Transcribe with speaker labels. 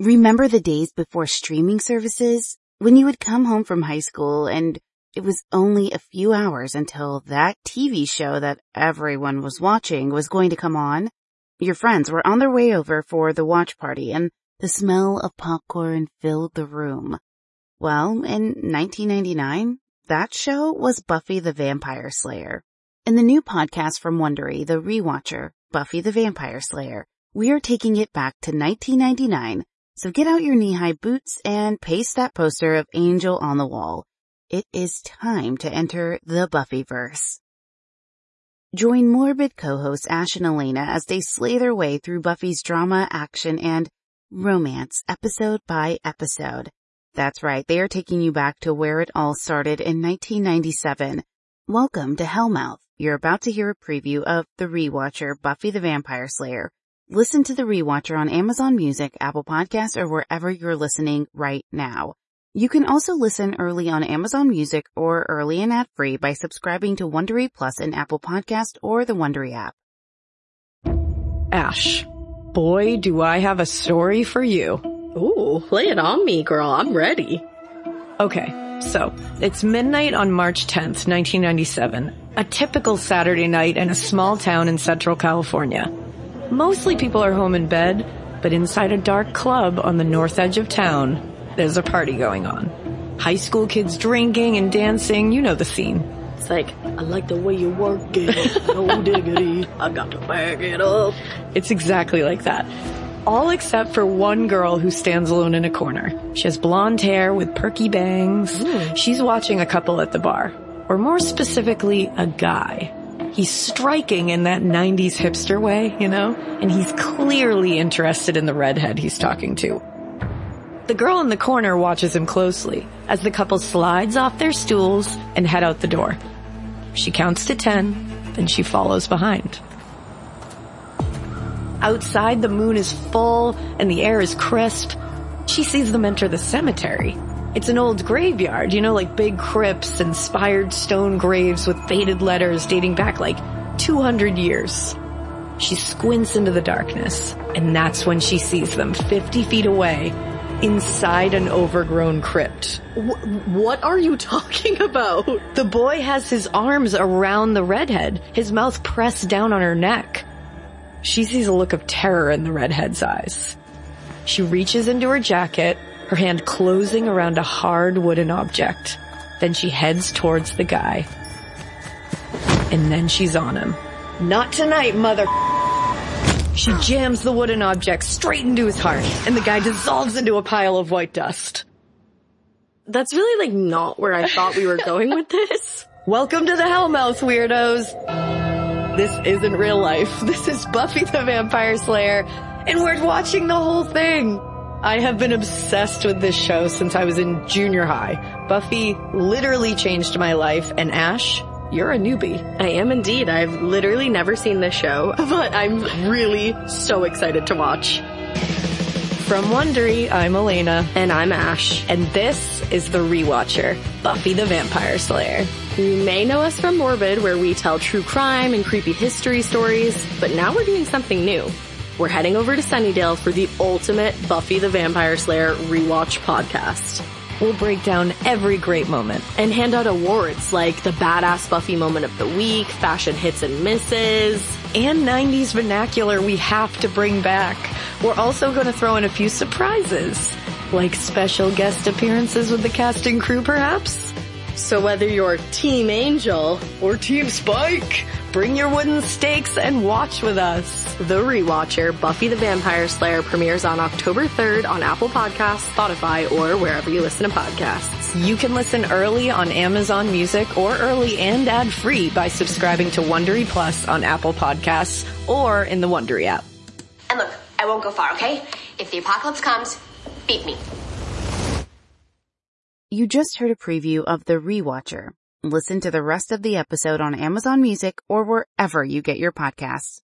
Speaker 1: Remember the days before streaming services? When you would come home from high school and it was only a few hours until that TV show that everyone was watching was going to come on? Your friends were on their way over for the watch party and the smell of popcorn filled the room. Well, in 1999, that show was Buffy the Vampire Slayer. In the new podcast from Wondery, The Rewatcher, Buffy the Vampire Slayer, we are taking it back to 1999 so get out your knee-high boots and paste that poster of Angel on the wall. It is time to enter the Buffyverse. Join Morbid co-hosts Ash and Alaina as they slay their way through Buffy's drama, action, and romance episode by episode. That's right, they are taking you back to where it all started in 1997. Welcome to Hellmouth. You're about to hear a preview of The Rewatcher Buffy the Vampire Slayer, Listen to the rewatcher on Amazon Music, Apple Podcasts, or wherever you're listening right now. You can also listen early on Amazon Music or early and ad-free by subscribing to Wondery Plus in Apple Podcast or the Wondery app.
Speaker 2: Ash, boy, do I have a story for you.
Speaker 3: Ooh, lay it on me, girl. I'm ready.
Speaker 2: Okay, so it's midnight on March 10th, 1997. A typical Saturday night in a small town in Central California. Mostly people are home in bed, but inside a dark club on the north edge of town, there's a party going on. High school kids drinking and dancing, you know the scene.
Speaker 3: It's like, I like the way you work it, no diggity, I got to bag it up.
Speaker 2: It's exactly like that. All except for one girl who stands alone in a corner. She has blonde hair with perky bangs. Mm. She's watching a couple at the bar. Or more specifically, a guy. He's striking in that 90s hipster way, you know? And he's clearly interested in the redhead he's talking to. The girl in the corner watches him closely as the couple slides off their stools and head out the door. She counts to 10, then she follows behind. Outside, the moon is full and the air is crisp. She sees them enter the cemetery. It's an old graveyard, you know, like big crypts and spired stone graves with faded letters dating back like 200 years. She squints into the darkness, and that's when she sees them 50 feet away inside an overgrown crypt.
Speaker 3: what are you talking about?
Speaker 2: The boy has his arms around the redhead, his mouth pressed down on her neck. She sees a look of terror in the redhead's eyes. She reaches into her jacket her hand closing around a hard wooden object. Then she heads towards the guy. And then she's on him. Not tonight, mother. She jams the wooden object straight into his heart, and the guy dissolves into a pile of white dust.
Speaker 3: That's really like not where I thought we were going with this.
Speaker 2: Welcome to the Hellmouth, weirdos. This isn't real life. This is Buffy the Vampire Slayer, and we're watching the whole thing. I have been obsessed with this show since I was in junior high. Buffy literally changed my life and Ash, you're a newbie.
Speaker 3: I am indeed. I've literally never seen this show, but I'm really so excited to watch.
Speaker 2: From Wondery, I'm Alaina.
Speaker 3: And I'm Ash.
Speaker 2: And this is The Rewatcher, Buffy the Vampire Slayer.
Speaker 3: You may know us from Morbid, where we tell true crime and creepy history stories, but now we're doing something new we're heading over to Sunnydale for the ultimate Buffy the Vampire Slayer rewatch podcast.
Speaker 2: We'll break down every great moment
Speaker 3: and hand out awards like the Badass Buffy Moment of the Week, Fashion Hits and Misses,
Speaker 2: and 90s vernacular we have to bring back. We're also going to throw in a few surprises, like special guest appearances with the cast and crew perhaps.
Speaker 3: So whether you're Team Angel
Speaker 2: or Team Spike, Bring your wooden stakes and watch with us.
Speaker 3: The Rewatcher, Buffy the Vampire Slayer premieres on October 3rd on Apple Podcasts, Spotify, or wherever you listen to podcasts.
Speaker 2: You can listen early on Amazon Music or early and ad-free by subscribing to Wondery Plus on Apple Podcasts or in the Wondery app.
Speaker 4: And look, I won't go far, okay? If the apocalypse comes, beat me.
Speaker 1: You just heard a preview of The Rewatcher Listen to the rest of the episode on Amazon Music or wherever you get your podcasts.